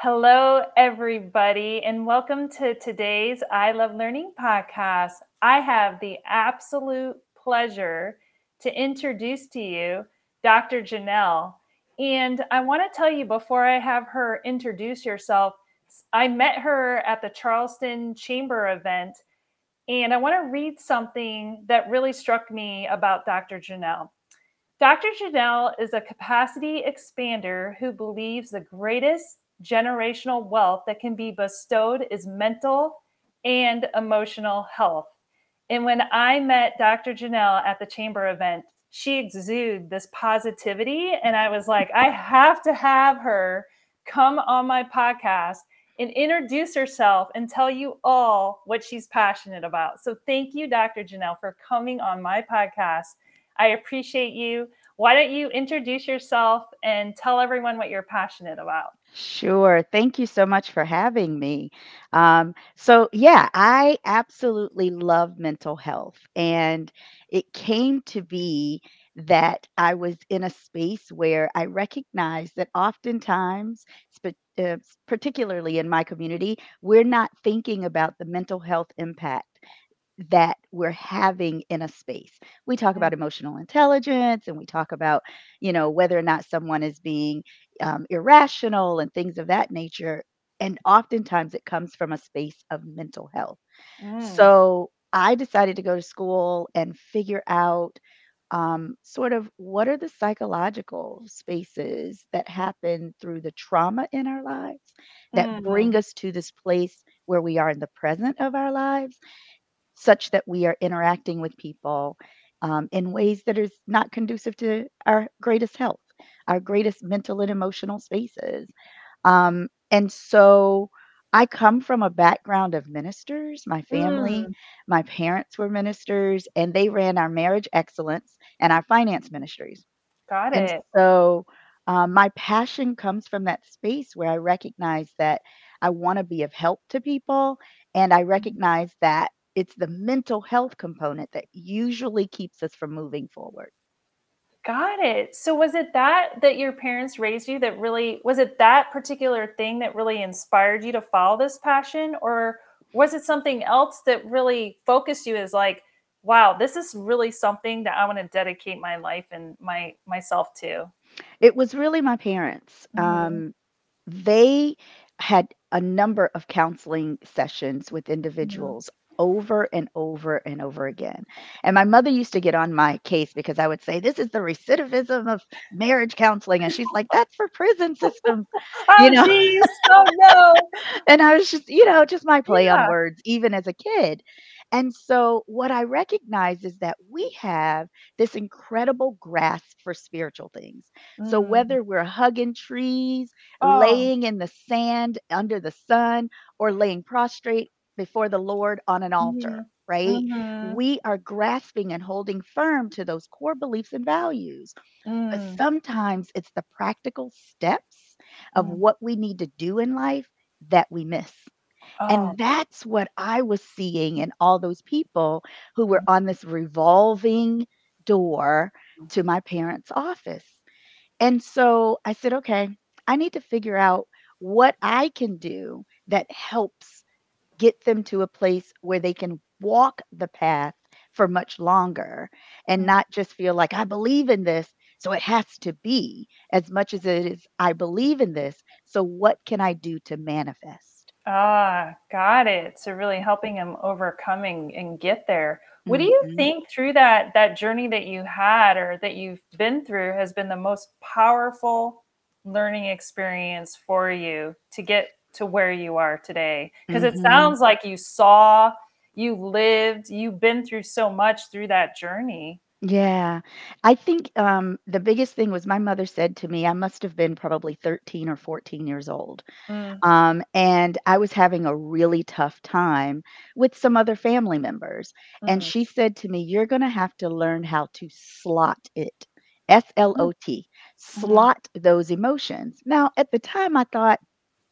Hello, everybody, and welcome to today's I Love Learning podcast. I have the absolute pleasure to introduce to you Dr. Jeannelle. And I want to tell you before I have her introduce herself, I met her at the Charleston Chamber event, and I want to read something that really struck me about Dr. Jeannelle. Dr. Jeannelle is a capacity expander who believes the greatest generational wealth that can be bestowed is mental and emotional health. And when I met Dr. Jeannelle at the chamber event, she exuded this positivity. And I was like, I have to have her come on my podcast and introduce herself and tell you all what she's passionate about. So thank you, Dr. Jeannelle, for coming on my podcast. I appreciate you. Why don't you introduce yourself and tell everyone what you're passionate about? Sure. Thank you so much for having me. Um, so, yeah, I absolutely love mental health. And it came to be that I was in a space where I recognized that oftentimes, uh, particularly in my community, we're not thinking about the mental health impact that we're having in a space. We talk about emotional intelligence and we talk about, you know, whether or not someone is being um, irrational and things of that nature. And oftentimes it comes from a space of mental health. mm, So I decided to go to school and figure out um, sort of what are the psychological spaces that happen through the trauma in our lives that bring mm. us to this place where we are in the present of our lives such that we are interacting with people um, in ways that is not conducive to our greatest health, our greatest mental and emotional spaces. Um, and so I come from a background of ministers. My family, Mm, my parents were ministers, and they ran our marriage excellence and our finance ministries. got And it. so um, my passion comes from that space where I recognize that I want to be of help to people. And I recognize that it's the mental health component that usually keeps us from moving forward. Got it. So was it that that your parents raised you that really was it that particular thing that really inspired you to follow this passion or was it something else that really focused you as like wow, this is really something that I want to dedicate my life and my myself to? It was really my parents. Mhm. Um, they had a number of counseling sessions with Mhm. individuals over and over and over again. And my mother used to get on my case because I would say, This is the recidivism of marriage counseling. And she's like, That's for prison systems, you Oh know? geez. Oh no. and I was just, you know, just my play on words, even as a kid. And so, what I recognize is that we have this incredible grasp for spiritual things. So, Mm. whether we're hugging trees, Oh. laying in the sand under the sun, or laying prostrate before the Lord on an altar, Mhm. right? Mhm. We are grasping and holding firm to those core beliefs and values. But Mm. sometimes it's the practical steps of Mm. what we need to do in life that we miss. Oh. And that's what I was seeing in all those people who were Mm. on this revolving door to my parents' office. And so I said, okay, I need to figure out what I can do that helps get them to a place where they can walk the path for much longer and Mm. not just feel like I believe in this, so it has to be as much as it is I believe in this. So what can I do to manifest? Ah, got it. So really helping them overcoming and get there. What do you Mhm. think through that that journey that you had or that you've been through has been the most powerful learning experience for you to get to where you are today? Because it Mhm. sounds like you saw, you lived, you've been through so much through that journey. Yeah. I think, um, the biggest thing was my mother said to me I must have been probably 13 or 14 years old, Mm, um, and I was having a really tough time with some other family members, and mm, she said to me, "You're gonna have to learn how to slot it." S-L-O-T. mhm, Slot those emotions. Now, at the time, I thought,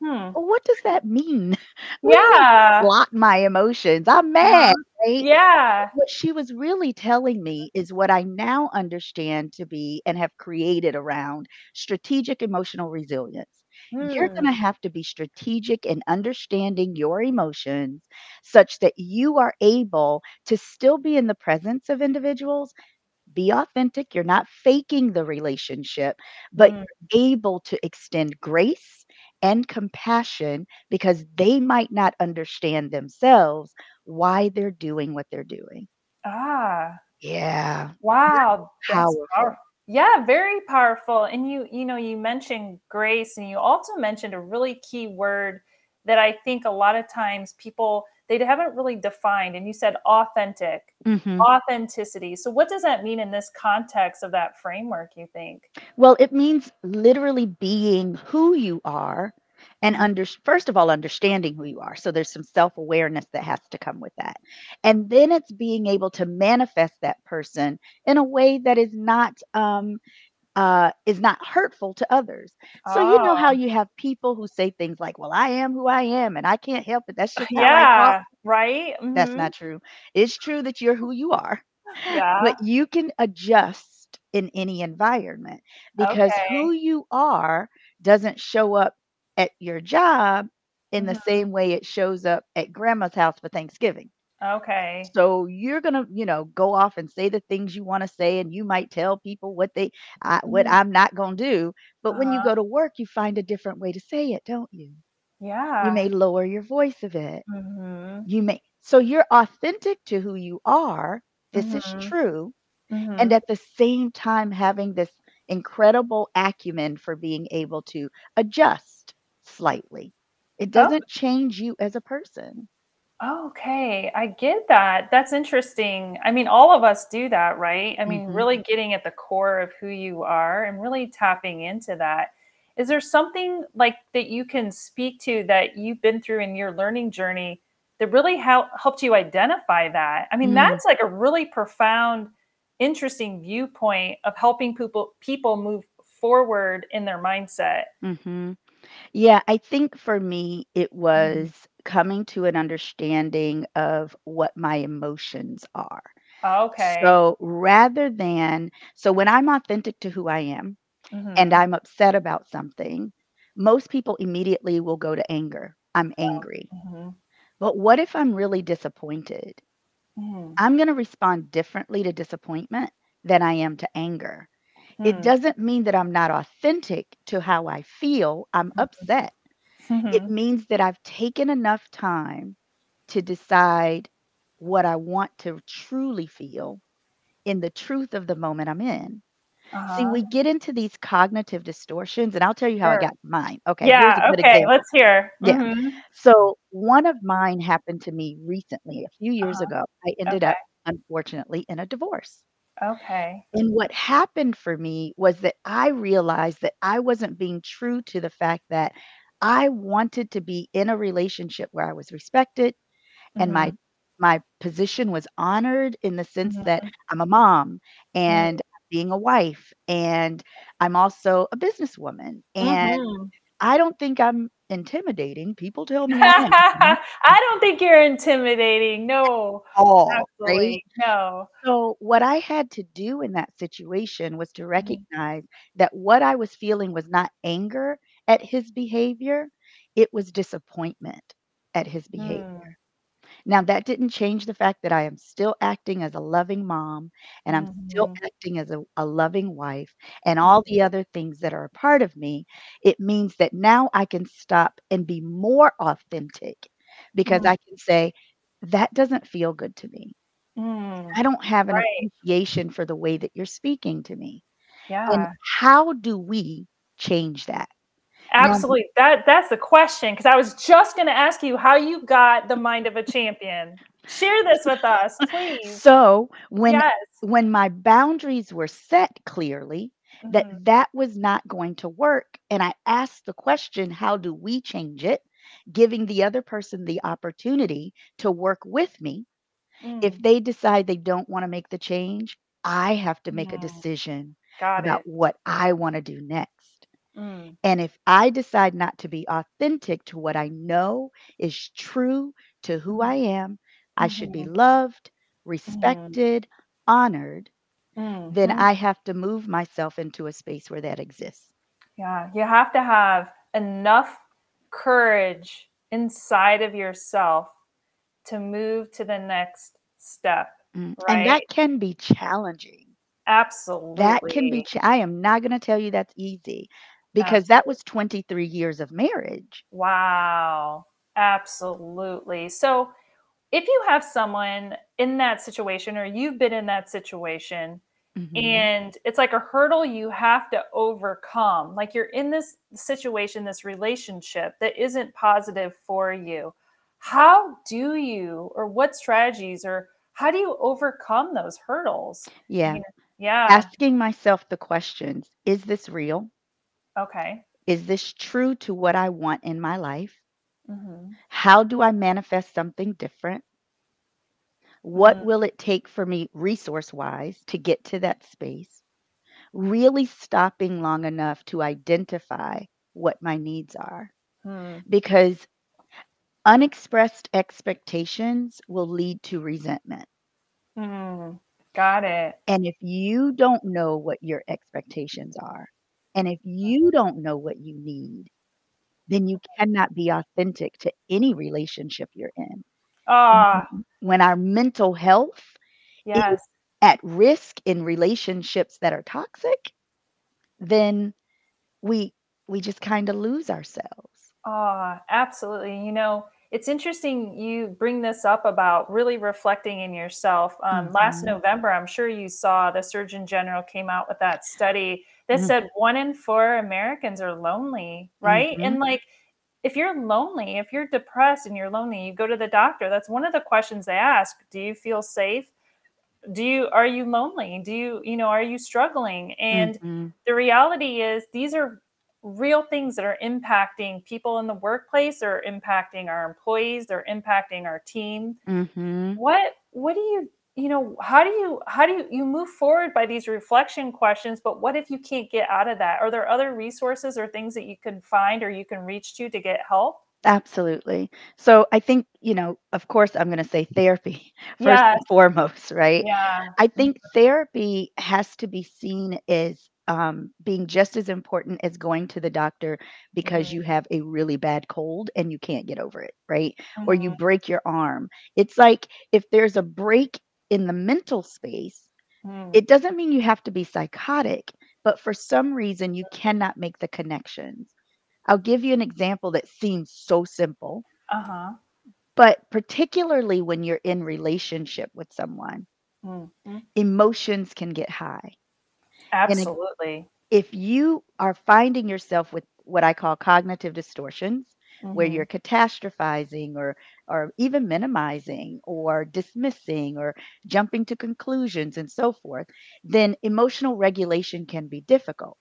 Hmm. What does that mean? What do you mean, Yeah. "Block my emotions?" I'm mad, Uh-huh. right? Yeah. What she was really telling me is what I now understand to be and have created around strategic emotional resilience. You're gonna Hmm. have to be strategic in understanding your emotions such that you are able to still be in the presence of individuals, be authentic, you're not faking the relationship, but Mm. you're able to extend grace and compassion because they might not understand themselves why they're doing what they're doing. Ah. Yeah. Wow, that's power powerful. yeah, very powerful, and you you know, you mentioned grace, and you also mentioned a really key word that I think a lot of times people they haven't really defined, and you said authentic, Mhm. authenticity. So what does that mean in this context of that framework, you think? Well, it means literally being who you are and under first of all, understanding who you are, so there's some self-awareness that has to come with that, and then it's being able to manifest that person in a way that is not, um, uh, is not hurtful to others. So, you know how Oh. you have people who say things like, "Well, I am who I am, and I can't help it. That's just how I talk." Yeah, right? That's Mhm. not true. It's true that you're who you are, but Yeah. you can adjust in any environment because who Okay. you are doesn't show up at your job in the Mhm. same way it shows up at grandma's house for Thanksgiving. Okay. So, you're gonna, you know, go off and say the things you wanna say, and you might tell people what they I what Mhm. I'm not gonna do, but when you Uh-huh. go to work, you find a different way to say it, don't you? Yeah, you Yeah. may lower your voice a bit. Mhm. You may so you're authentic to who you are, this is Mhm. true, and Mhm. at the same time having this incredible acumen for being able to adjust slightly. It Oh doesn't change you as a person. Okay, I get that. That's interesting. I mean, all of us do that, right? I mean, Mhm. really getting at the core of who you are and really tapping into that. Is there something, like, that you can speak to that you've been through in your learning journey that really hel helped you identify that? I mean, Mm. that's, like, a really profound, interesting viewpoint of helping people people move forward in their mindset. Mhm. Yeah, I think for me, it Mhm. was coming to an understanding of what my emotions are. Okay. So, rather than so when I'm authentic to who I am, and Mhm. I'm upset about something, most people immediately will go to anger. I'm angry. Mhm. But what if I'm really disappointed? Mhm. I'm gonna respond differently to disappointment than I am to anger. It Hmm. doesn't mean that I'm not authentic to how I feel, I'm Mhm. upset. It Mhm. means that I've taken enough time to decide what I want to truly feel in the truth of the moment I'm in. See, Uh-huh. we get into these cognitive distortions, and I'll tell you how I Sure. got mine. Okay, here's a Yeah, good okay, let's hear. Yeah. Mhm. So, one of mine happened to me recently, a few years Uh-huh. ago. I ended Okay. up, unfortunately, in a divorce. Okay. And what happened for me was that I realized that I wasn't being true to the fact that I wanted to be in a relationship where I was respected and my Mhm. my position was honored in the sense that Mhm. I'm a mom, Mm. and being a wife, and I'm also a businesswoman, and Mhm. I don't think I'm intimidating, people tell me I. I don't think you're intimidating, no. Right? Absolutely, no. So, what I had to do in that situation was to Mhm. recognize that what I was feeling was not anger at his behavior, it was disappointment at his behavior. Hmm. Now, that didn't change the fact that I am still acting as a loving mom, and I'm still Mhm. acting as a a loving wife, and all Mhm. the other things that are a part of me. It means that now I can stop and be more authentic because Mm. I can say, "That doesn't feel good to me. Mm. I don't have an Right. appreciation for the way that you're speaking to me." And Yeah. how do we change that? Absolutely, that that's the question because I was just gonna ask you how you got the mind of a champion. Share this with us, please. So, when Yes. when my boundaries were set clearly, that Mhm. that was not going to work, and I asked the question, "How do we change it?" Giving the other person the opportunity to work with me. If Mm. they decide they don't wanna make the change, I have to make a Mm. decision Got about it. what I wanna do next. Mm, And if I decide not to be authentic to what I know is true to who mm, I am, I should be mhm, loved, mhm, respected, honored, then mhm. I have to move myself into a space where that exists. Yeah, you have to have enough courage inside of yourself to move to the next step, Mm, and right? that can be challenging. That can be Absolutely. cha I am not gonna tell you that's easy because that was 23 years of marriage. Wow. Absolutely. So, if you have someone in that situation or you've been in that situation Mhm. and it's like a hurdle you have to overcome, like you're in this situation, this relationship that isn't positive for you. How do you or what strategies or how do you overcome those hurdles? Yeah. You know, yeah. Asking myself the questions, "Is this real? Okay. Is this true to what I want in my life? Mhm. How do I manifest something different? What Mhm. will it take for me resource-wise to get to that space?" Really stopping long enough to identify what my needs are, Hmm. because unexpressed expectations will lead to resentment. Hmm. Got it. And if you don't know what your expectations are, and if you don't know what you need, then you cannot be authentic to any relationship you're in. Ah, Mhm. When our mental health is yes. at risk in relationships that are toxic, then we we just kinda lose ourselves. Ah, absolutely. You know, it's interesting you bring this up about really reflecting in yourself. Um, last Mhm. November, I'm sure you saw the Surgeon General came out with that study that Mm, said one in four Americans are lonely, right? And mhm. like, if you're lonely, if you're depressed and you're lonely, you go to the doctor. That's one of the questions they ask. Do you feel safe? do you are you lonely do you you know are you struggling and Mhm. the reality is these are real things that are impacting people in the workplace or impacting our employees they're impacting our team Mhm. what what do you you know how do you how do you you move forward by these reflection questions but what if you can't get out of that are there other resources or things that you can find or you can reach to to get help Absolutely. So I think, you know, of course, I'm gonna say therapy first yes and foremost, right? yeah I think therapy has to be seen as, um, being just as important as going to the doctor because you Mhm. have a really bad cold and you can't get over it, right? Or you Mhm. break your arm. It's like if there's a break in the mental space, Mhm. it doesn't mean you have to be psychotic, but for some reason you cannot make the connections. I'll give you an example that seems so simple, uh-huh but particularly when you're in relationship with someone, Mhm. emotions can get high. And if Absolutely. if you are finding yourself with what I call cognitive distortions, where you're catastrophizing or or even minimizing or dismissing or jumping to conclusions and so forth, then emotional regulation can be difficult.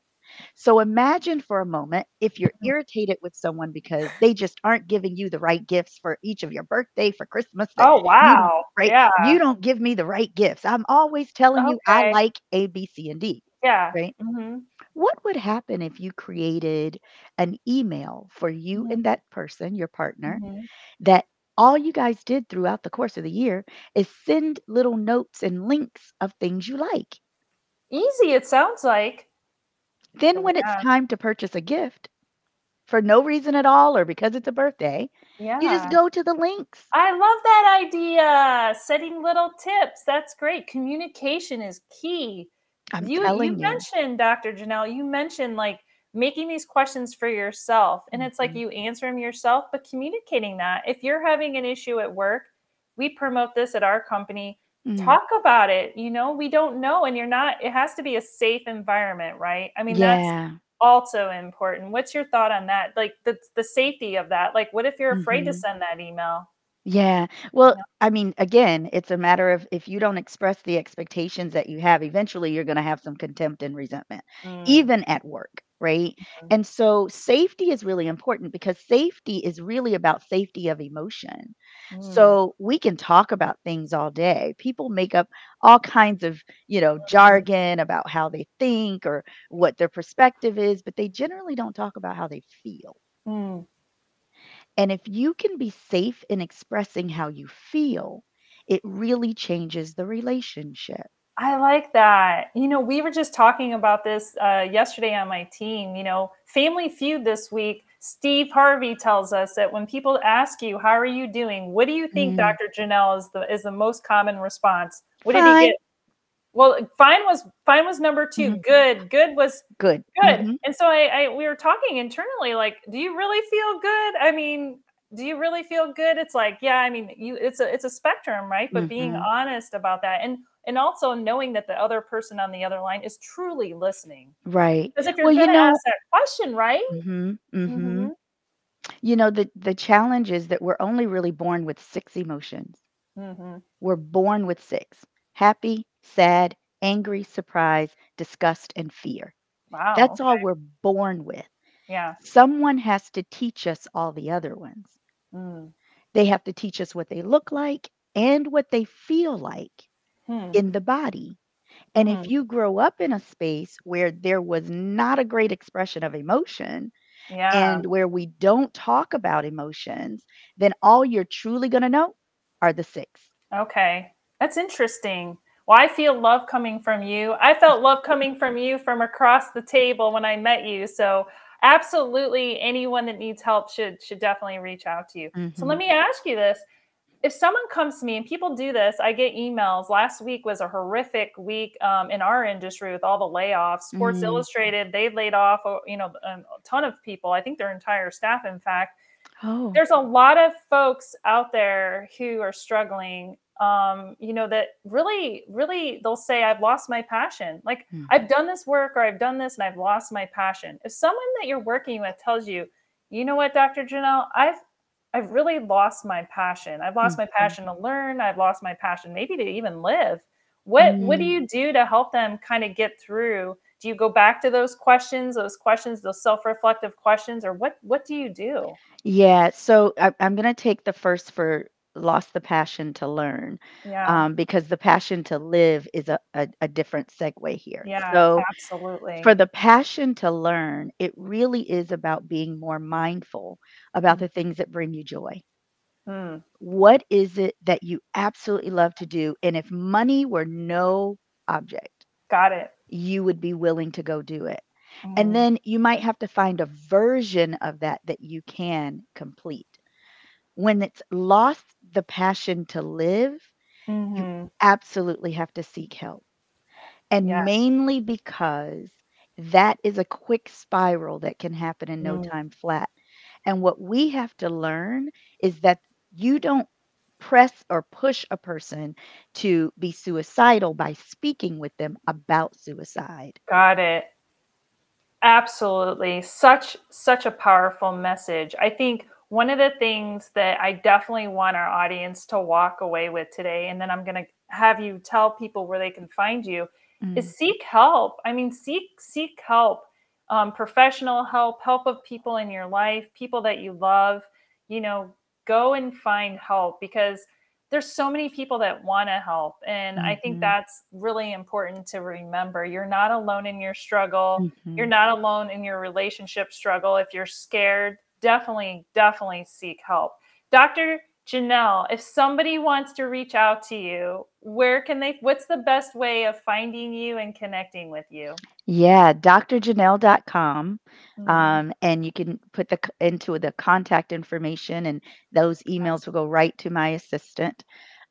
So imagine for a moment if you're Mhm. irritated with someone because they just aren't giving you the right gifts for each of your birthday, for Christmas, Oh, you wow. right? Yeah. You don't give me the right gifts. I'm always telling you I like A, B, C, and D, Yeah. right? Mhm. What would happen if you created an email for you Mhm. and that person, your partner, Mhm. that all you guys did throughout the course of the year is send little notes and links of things you like. Easy, it sounds like. Then when it's time to purchase a gift, for no reason at all or because it's a birthday, yeah. you just go to the links. I love that idea. Setting little tips. That's great. Communication is key. I'm You you you. mentioned, Dr. Jeannelle, you mentioned like making these questions for yourself. And it's like Mhm, you answer them yourself, but communicating that. If you're having an issue at work, we promote this at our company. mm. Talk about it. You know, we don't know. And you're not, it has to be a safe environment, right? I mean, that's also important. What's your thought on that? Like the the safety of that. Like what if you're afraid to Mhm. send that email? Yeah. Well, I mean, again, it's a matter of if you don't express the expectations that you have, eventually you're gonna have some contempt and resentment, Mm, even at work. Right? Mhm. And so safety is really important because safety is really about safety of emotion. Mm. So we can talk about things all day. People make up all kinds of, you know, jargon about how they think or what their perspective is, but they generally don't talk about how they feel. Mm. And if you can be safe in expressing how you feel, it really changes the relationship. I like that. You know, we were just talking about this uh, yesterday on my team. You know, Family Feud this week, Steve Harvey tells us that when people ask you, "How are you doing?" What do you think, Mm, Dr. Jeannelle, is the is the most common response? What did he get? Well, fine was fine was number two. Mhm. Good, good was Good. good. Mhm. And so I, I we were talking internally, like, do you really feel good? I mean, do you really feel good? It's like, yeah, I mean, you it's a it's a spectrum, right? But being Mhm. honest about that and and also knowing that the other person on the other line is truly listening. Right. Because if you're Well, you gonna ask know that question, right? mhm, mhm. Mhm. You know, the the challenge is that we're only really born with 6 emotions. Mhm. We're born with 6. Happy, sad, angry, surprise, disgust, and fear. Wow. That's all we're born with. Yeah. Someone has to teach us all the other ones. Mm. They have to teach us what they look like and what they feel like Hmm. in the body. And if Mhm. you grow up in a space where there was not a great expression of emotion Yeah. and where we don't talk about emotions, then all you're truly going to know are the 6. Okay. That's interesting. Well, I feel love coming from you. I felt love coming from you from across the table when I met you. So, absolutely anyone that needs help should should definitely reach out to you. So, let Mhm. me ask you this. If someone comes to me and people do this, I get emails. Last week was a horrific week um, in our industry with all the layoffs. Sports Mm. Illustrated, they laid off, uh, you know, a ton of people. I think their entire staff, in fact Oh. there's a lot of folks out there who are struggling um you know that really really they'll say i've lost my passion like i've Mhm. done this work or i've done this and i've lost my passion if someone that you're working with tells you you know what dr jeannelle i've i've really lost my passion. I've lost my Mhm. passion to learn. I've lost my passion maybe to even live. What what do Mm. you do to help them kind of get through? Do you go back to those questions those questions those self-reflective questions or what what do you do? Yeah, so I, I'm going to take the first for lost the passion to learn, yeah um, because the passion to live is a, a, a different segue here. Yeah, So, absolutely. for the passion to learn, it really is about being more mindful about Mm, the things that bring you joy. mm, What is it that you absolutely love to do? And if money were no object, got it. you would be willing to go do it. And Mm, then you might have to find a version of that that you can complete. When it's lost the passion to live, you mhm. absolutely have to seek help. And Yes. mainly because that is a quick spiral that can happen in no Mm, time flat. And what we have to learn is that you don't press or push a person to be suicidal by speaking with them about suicide. got it. Absolutely. Such such a powerful message. I think one of the things that I definitely want our audience to walk away with today, and then I'm going to have you tell people where they can find you, Mm, is seek help. I mean, seek seek help, um, professional help, help of people in your life, people that you love. You know, go and find help because there's so many people that want to help, and I think mhm, that's really important to remember. You're not alone in your struggle you're mhm. not alone in your relationship struggle. If you're scared, definitely, definitely seek help. Dr. Jeannelle, if somebody wants to reach out to you, where can they, what's the best way of finding you and connecting with you? Yeah, drjanelle.com. Mhm. Um, and you can put the into the contact information, and those emails will go right to my assistant.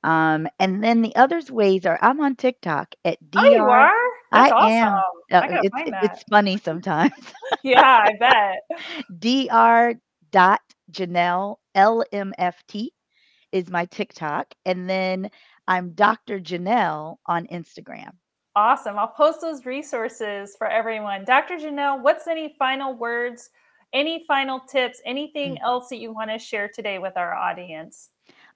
Um, and then the others ways are I'm on TikTok at Oh, you dr. are? That's I awesome. am. Uh, it's it's funny sometimes. Yeah, I bet. dr. dot Jeannelle LMFT is my TikTok, and then I'm Dr. Jeannelle on Instagram. Awesome. I'll post those resources for everyone. Dr. Jeannelle, what's any final words, any final tips, anything Mhm. else that you want to share today with our audience?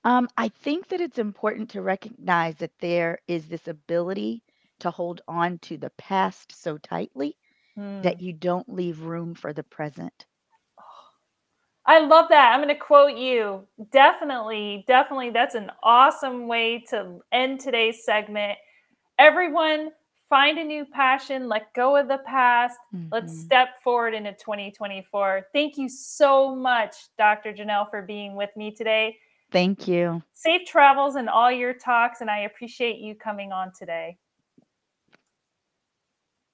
Um, I think that it's important to recognize that there is this ability to hold on to the past so tightly that you don't leave room for the present. I love that. I'm going to quote you. Definitely, definitely. That's an awesome way to end today's segment. Everyone, find a new passion, let go of the past. Mm-hmm. Let's step forward into 2024. Thank you so much, Dr. Jeannelle, for being with me today. Thank you. Safe travels and all your talks, and I appreciate you coming on today.